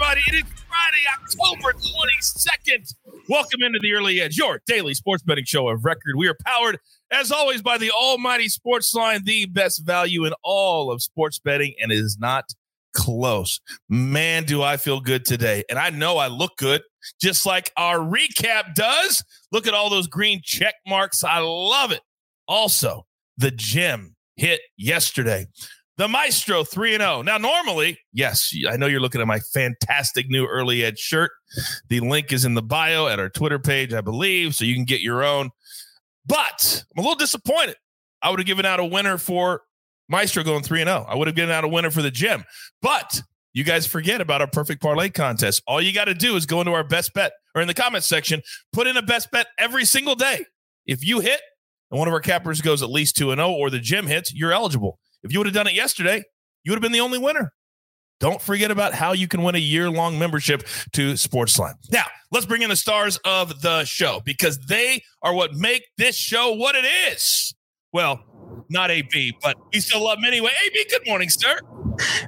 Everybody? It is Friday, October 22nd. Welcome into the Early Edge, your daily sports betting show of record. We are powered, as always, by the almighty sports line, the best value in all of sports betting, and it is not close. Man, do I feel good today. And I know I look good, just like our recap does. Look at all those green check marks. I love it. Also, the gym hit yesterday. The Maestro 3 and 0. Now, normally, yes, I know you're looking at my fantastic new early edge shirt. The link is in the bio at our Twitter page, I believe, so you can get your own. But I'm a little disappointed. I would have given out a winner for Maestro going 3 and 0. I would have given out a winner for the gym. But you guys forget about our perfect parlay contest. All you got to do is go into our best bet or in the comments section, put in a best bet every single day. If you hit and one of our cappers goes at least 2 and 0 or the gym hits, you're eligible. If you would have done it yesterday, you would have been the only winner. Don't forget about how you can win a year long membership to Sportsline. Now, let's bring in the stars of the show because they are what make this show what it is. Well, not AB, but we still love him anyway. AB, good morning, sir.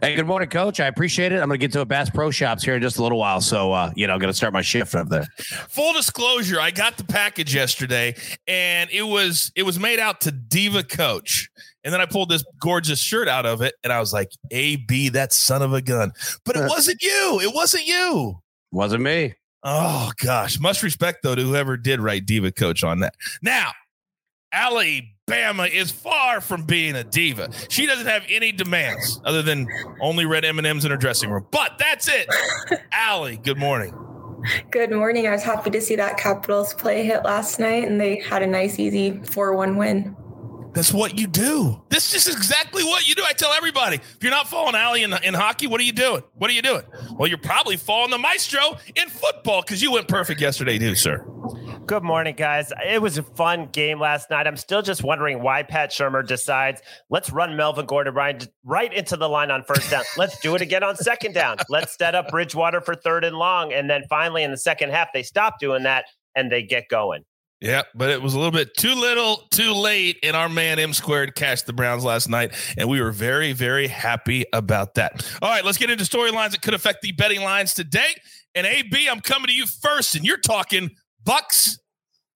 Hey, good morning, Coach. I appreciate it. I'm going to get to a Bass Pro Shops here in just a little while, so uh, you know, I'm going to start my shift up there. Full disclosure: I got the package yesterday, and it was it was made out to Diva Coach, and then I pulled this gorgeous shirt out of it, and I was like, "AB, that son of a gun!" But it wasn't you. It wasn't you. Wasn't me. Oh gosh, much respect though to whoever did write Diva Coach on that. Now, Alabama is far from being a diva. She doesn't have any demands other than only red M and M's in her dressing room. But that's it. Allie, good morning. Good morning. I was happy to see that Capitals play hit last night, and they had a nice, easy four-one win. That's what you do. This is exactly what you do. I tell everybody if you're not following Allie in, in hockey, what are you doing? What are you doing? Well, you're probably following the maestro in football because you went perfect yesterday, too, sir. Good morning, guys. It was a fun game last night. I'm still just wondering why Pat Shurmur decides let's run Melvin Gordon right, right into the line on first down. let's do it again on second down. Let's set up Bridgewater for third and long. And then finally in the second half, they stop doing that and they get going. Yeah, but it was a little bit too little, too late, and our man M squared cashed the Browns last night, and we were very, very happy about that. All right, let's get into storylines that could affect the betting lines today. And AB, I'm coming to you first, and you're talking Bucks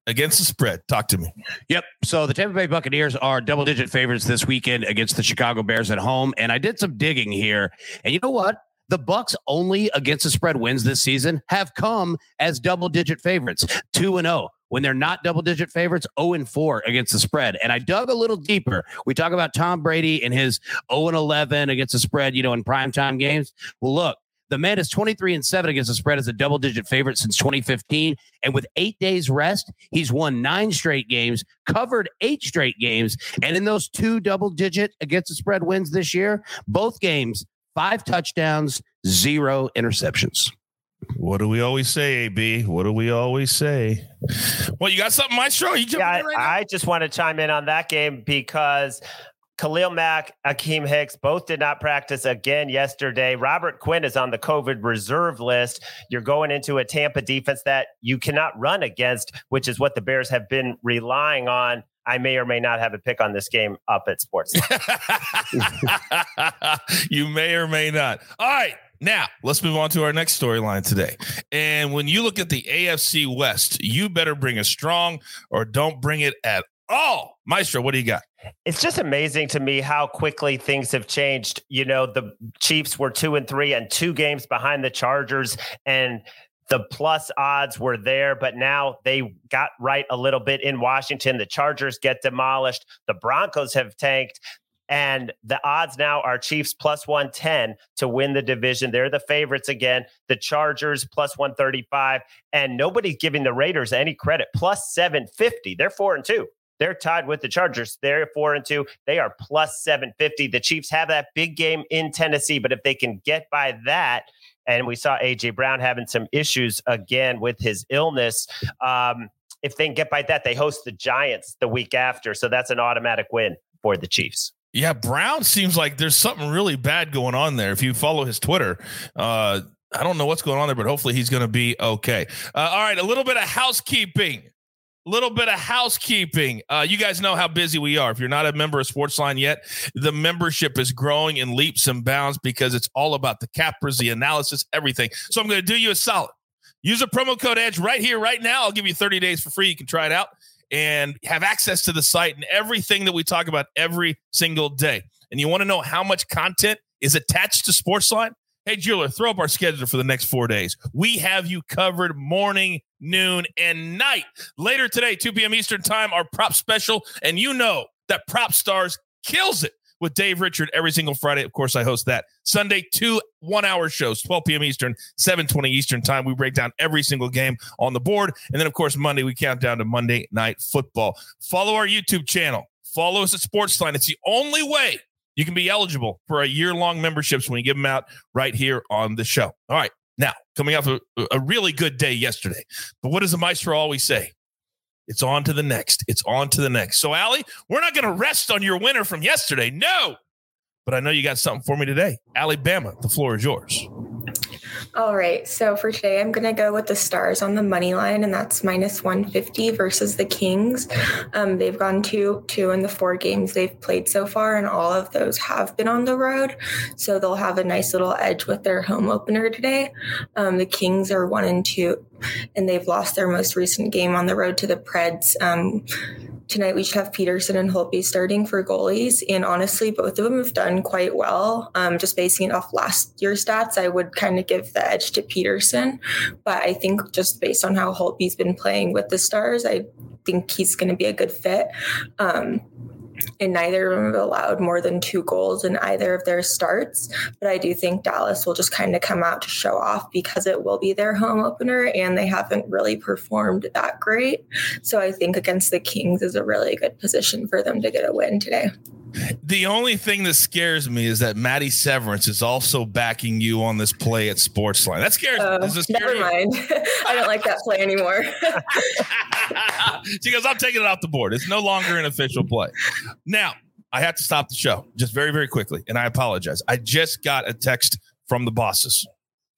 against the spread. Talk to me. Yep. So the Tampa Bay Buccaneers are double digit favorites this weekend against the Chicago Bears at home, and I did some digging here, and you know what? The Bucks only against the spread wins this season have come as double digit favorites, 2 and 0 when they're not double digit favorites 0 and 4 against the spread. And I dug a little deeper. We talk about Tom Brady and his 0 and 11 against the spread, you know, in primetime games. Well, look, the man is 23 and 7 against the spread as a double digit favorite since 2015. And with eight days rest, he's won nine straight games, covered eight straight games. And in those two double digit against the spread wins this year, both games, five touchdowns, zero interceptions. What do we always say, AB? What do we always say? Well, you got something, Maestro? You yeah, I, right I just want to chime in on that game because Khalil Mack, Akiem Hicks both did not practice again yesterday. Robert Quinn is on the COVID reserve list. You're going into a Tampa defense that you cannot run against, which is what the Bears have been relying on. I may or may not have a pick on this game up at Sports. you may or may not. All right. Now, let's move on to our next storyline today. And when you look at the AFC West, you better bring it strong or don't bring it at all. Maestro, what do you got? It's just amazing to me how quickly things have changed. You know, the Chiefs were two and three and two games behind the Chargers, and the plus odds were there, but now they got right a little bit in Washington. The Chargers get demolished. The Broncos have tanked And the odds now are Chiefs plus 110 to win the division. They're the favorites again. The Chargers plus 135. And nobody's giving the Raiders any credit. Plus 750. They're four and two. They're tied with the Chargers. They're four and two. They are plus 750. The Chiefs have that big game in Tennessee, but if they can get by that, and we saw AJ Brown having some issues again with his illness. Um, if they can get by that, they host the Giants the week after. So that's an automatic win for the Chiefs. Yeah, Brown seems like there's something really bad going on there. If you follow his Twitter, uh, I don't know what's going on there, but hopefully he's going to be okay. Uh, all right, a little bit of housekeeping A little bit of housekeeping. Uh, you guys know how busy we are. If you're not a member of Sportsline yet, the membership is growing in leaps and bounds because it's all about the cappers, the analysis, everything. So I'm going to do you a solid. Use a promo code EDGE right here, right now. I'll give you 30 days for free. You can try it out and have access to the site and everything that we talk about every single day. And you want to know how much content is attached to Sportsline? Hey, Jeweler, throw up our schedule for the next four days. We have you covered morning, noon, and night. Later today, 2 p.m. Eastern Time, our prop special. And you know that Prop Stars kills it with Dave Richard every single Friday. Of course, I host that. Sunday, two one hour shows, 12 p.m. Eastern, 720 Eastern Time. We break down every single game on the board. And then, of course, Monday, we count down to Monday Night Football. Follow our YouTube channel. Follow us at Sportsline. It's the only way you can be eligible for a year long memberships when you give them out right here on the show. All right. Now, coming off a, a really good day yesterday. But what does the maestro always say? It's on to the next. It's on to the next. So, Allie, we're not going to rest on your winner from yesterday. No. But I know you got something for me today. Alabama, the floor is yours. All right. So for today, I'm going to go with the Stars on the money line, and that's minus 150 versus the Kings. Um, they've gone two, two in the four games they've played so far, and all of those have been on the road. So they'll have a nice little edge with their home opener today. Um, the Kings are one and two, and they've lost their most recent game on the road to the Preds. Um, tonight we should have Peterson and Holtby starting for goalies. And honestly, both of them have done quite well. Um, just basing it off last year's stats, I would kind of give the edge to Peterson. But I think just based on how Holtby's been playing with the Stars, I think he's going to be a good fit. Um, and neither of them have allowed more than two goals in either of their starts. But I do think Dallas will just kind of come out to show off because it will be their home opener and they haven't really performed that great. So I think against the Kings is a really good position for them to get a win today. The only thing that scares me is that Maddie Severance is also backing you on this play at Sportsline. That scares me. Oh, never mind. I don't like that play anymore. she goes, I'm taking it off the board. It's no longer an official play. Now, I have to stop the show just very, very quickly. And I apologize. I just got a text from the bosses.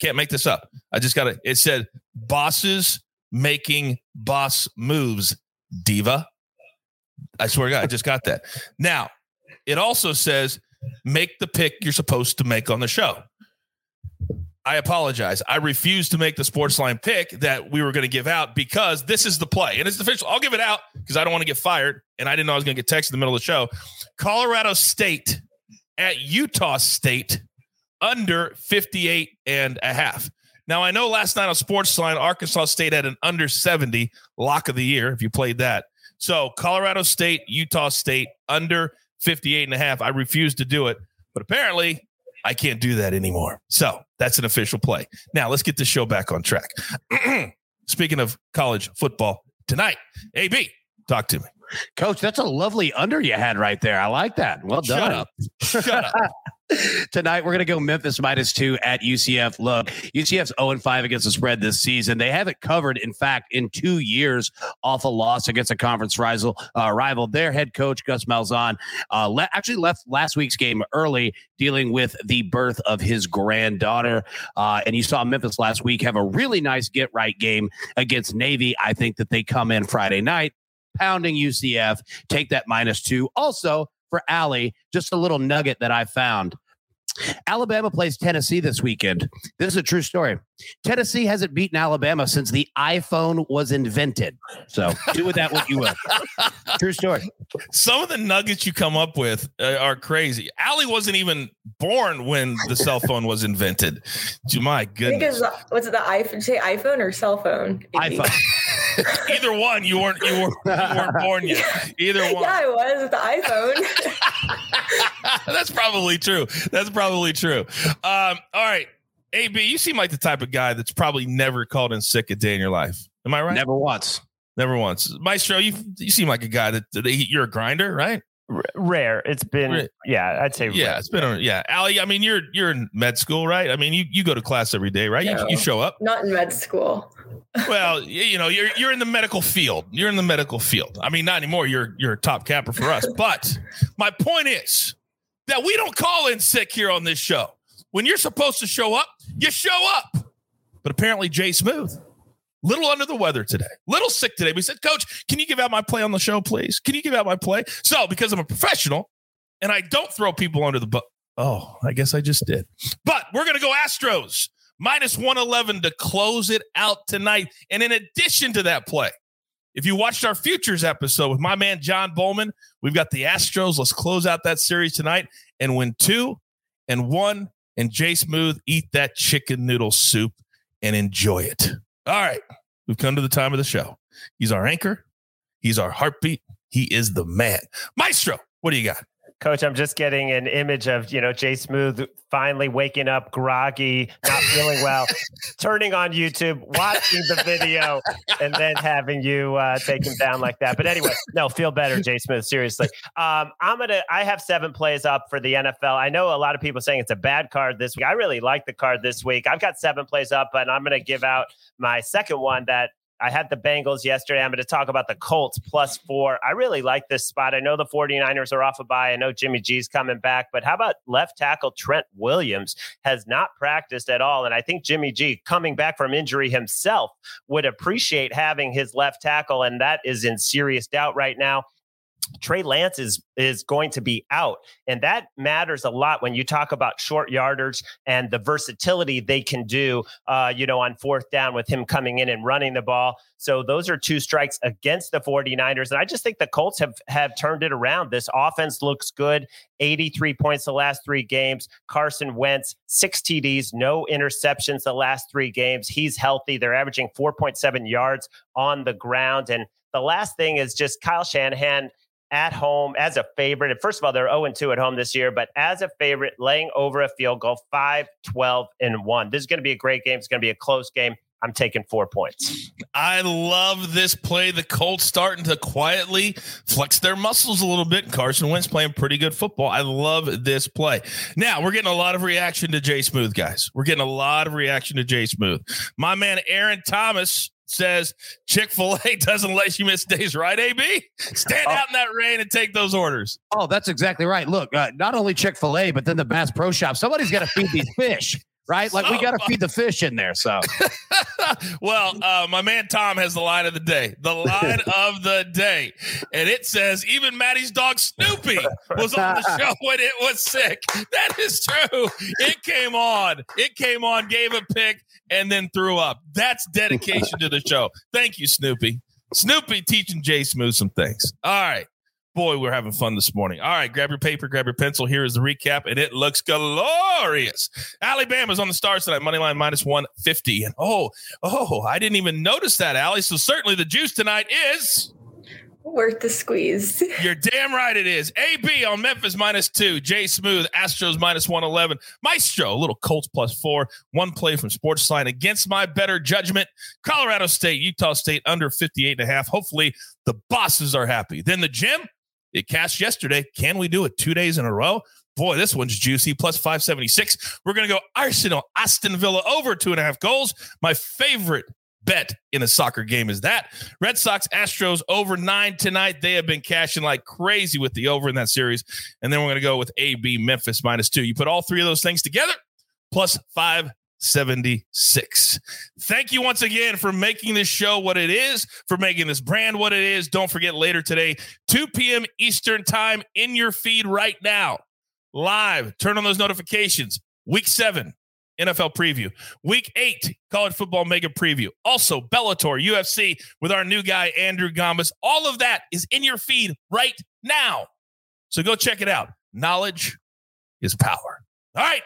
Can't make this up. I just got it. It said, bosses making boss moves, diva. I swear to God, I just got that. Now, it also says make the pick you're supposed to make on the show. I apologize. I refuse to make the sports line pick that we were going to give out because this is the play and it's official. I'll give it out because I don't want to get fired. And I didn't know I was going to get texted in the middle of the show. Colorado State at Utah State under 58 and a half. Now, I know last night on Sports Line, Arkansas State had an under 70 lock of the year if you played that. So Colorado State, Utah State under 58 and a half. I refuse to do it, but apparently I can't do that anymore. So that's an official play. Now let's get the show back on track. Speaking of college football tonight, AB, talk to me. Coach, that's a lovely under you had right there. I like that. Well done. Shut up. Shut up. Tonight, we're going to go Memphis minus two at UCF. Look, UCF's 0 5 against the spread this season. They haven't covered, in fact, in two years off a loss against a conference rival. Uh, rival. Their head coach, Gus Malzahn, uh, le- actually left last week's game early, dealing with the birth of his granddaughter. Uh, and you saw Memphis last week have a really nice get right game against Navy. I think that they come in Friday night, pounding UCF, take that minus two. Also, for Allie, just a little nugget that I found. Alabama plays Tennessee this weekend. This is a true story. Tennessee hasn't beaten Alabama since the iPhone was invented. So do with that what you will. true story. Some of the nuggets you come up with uh, are crazy. Allie wasn't even born when the cell phone was invented. My goodness. was it the iPhone? Say iPhone or cell phone? iPhone. Either one. You weren't. You weren't, you weren't born yet. Either one. Yeah, I was with the iPhone. That's probably true. That's probably true. Um, all right. AB, you seem like the type of guy that's probably never called in sick a day in your life. Am I right? Never once. Never once. Maestro, you you seem like a guy that, that you're a grinder, right? R- rare. It's been Rare. yeah, I'd say Yeah, rare. it's been a, yeah. Allie, I mean, you're you're in med school, right? I mean, you you go to class every day, right? You, No. you show up. Not in med school. Well, you know, you're you're in the medical field. You're in the medical field. I mean, not anymore. You're you're a top capper for us. But my point is that we don't call in sick here on this show. When you're supposed to show up, you show up. But apparently, Jay Smooth, little under the weather today, little sick today. We said, Coach, can you give out my play on the show, please? Can you give out my play? So, because I'm a professional and I don't throw people under the bus. Oh, I guess I just did. But we're going to go Astros minus 111 to close it out tonight. And in addition to that play, if you watched our futures episode with my man John Bowman, we've got the Astros. Let's close out that series tonight and win two and one. And Jay Smooth, eat that chicken noodle soup and enjoy it. All right. We've come to the time of the show. He's our anchor, he's our heartbeat. He is the man. Maestro, what do you got? Coach, I'm just getting an image of, you know, Jay Smooth finally waking up groggy, not feeling well, turning on YouTube, watching the video, and then having you uh, take him down like that. But anyway, no, feel better, Jay Smooth. Seriously. Um, I'm going to, I have seven plays up for the NFL. I know a lot of people saying it's a bad card this week. I really like the card this week. I've got seven plays up, but I'm going to give out my second one that I had the Bengals yesterday. I'm going to talk about the Colts plus four. I really like this spot. I know the 49ers are off a bye. I know Jimmy G's coming back, but how about left tackle Trent Williams has not practiced at all? And I think Jimmy G, coming back from injury himself, would appreciate having his left tackle, and that is in serious doubt right now. Trey Lance is is going to be out, and that matters a lot when you talk about short yarders and the versatility they can do. Uh, you know, on fourth down with him coming in and running the ball. So those are two strikes against the 49ers, and I just think the Colts have have turned it around. This offense looks good. 83 points the last three games. Carson Wentz, six TDs, no interceptions the last three games. He's healthy. They're averaging 4.7 yards on the ground, and the last thing is just Kyle Shanahan at home as a favorite. And first of all, they're 0 2 at home this year, but as a favorite, laying over a field goal, 5, 12, and 1. This is going to be a great game. It's going to be a close game. I'm taking four points. I love this play. The Colts starting to quietly flex their muscles a little bit. Carson Wentz playing pretty good football. I love this play. Now we're getting a lot of reaction to Jay Smooth, guys. We're getting a lot of reaction to Jay Smooth. My man Aaron Thomas says Chick Fil A doesn't let you miss days, right? AB, stand Oh. out in that rain and take those orders. Oh, that's exactly right. Look, uh, not only Chick fil A, but then the Bass Pro Shop. Somebody's got to feed these fish, right? Like, we got to feed the fish in there. So, well, uh, my man Tom has the line of the day. The line of the day. And it says, even Maddie's dog Snoopy was on the show when it was sick. That is true. It came on. It came on, gave a pick, and then threw up. That's dedication to the show. Thank you, Snoopy. Snoopy teaching Jay Smooth some things. All right. Boy, we're having fun this morning. All right, grab your paper, grab your pencil. Here is the recap, and it looks glorious. Alabama's on the stars tonight, money line minus 150. And oh, oh, I didn't even notice that, Allie. So certainly the juice tonight is Worth the squeeze. you're damn right it is. AB on Memphis minus two. Jay Smooth, Astros minus 111. Maestro, a little Colts plus four. One play from Sportsline against my better judgment. Colorado State, Utah State under 58 and a half. Hopefully the bosses are happy. Then the gym, it cashed yesterday. Can we do it two days in a row? Boy, this one's juicy. Plus 576. We're going to go Arsenal, Aston Villa over two and a half goals. My favorite bet in a soccer game is that. Red Sox, Astros over nine tonight. They have been cashing like crazy with the over in that series. And then we're going to go with AB Memphis minus two. You put all three of those things together, plus 576. Thank you once again for making this show what it is, for making this brand what it is. Don't forget later today, 2 p.m. Eastern time in your feed right now. Live. Turn on those notifications. Week seven, NFL preview. Week eight, college football mega preview. Also, Bellator, UFC with our new guy, Andrew Gambas. All of that is in your feed right now. So go check it out. Knowledge is power. All right.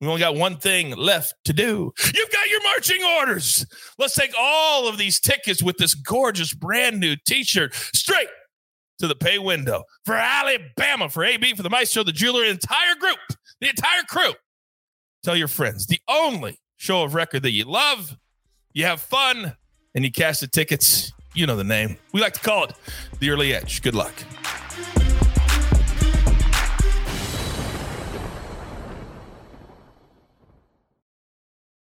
We only got one thing left to do. You've got your marching orders. Let's take all of these tickets with this gorgeous brand new t shirt straight to the pay window. For Alabama, for AB, for the Maestro, the jeweler, the entire group, the entire crew. Tell your friends the only show of record that you love, you have fun, and you cash the tickets. You know the name. We like to call it the early edge. Good luck.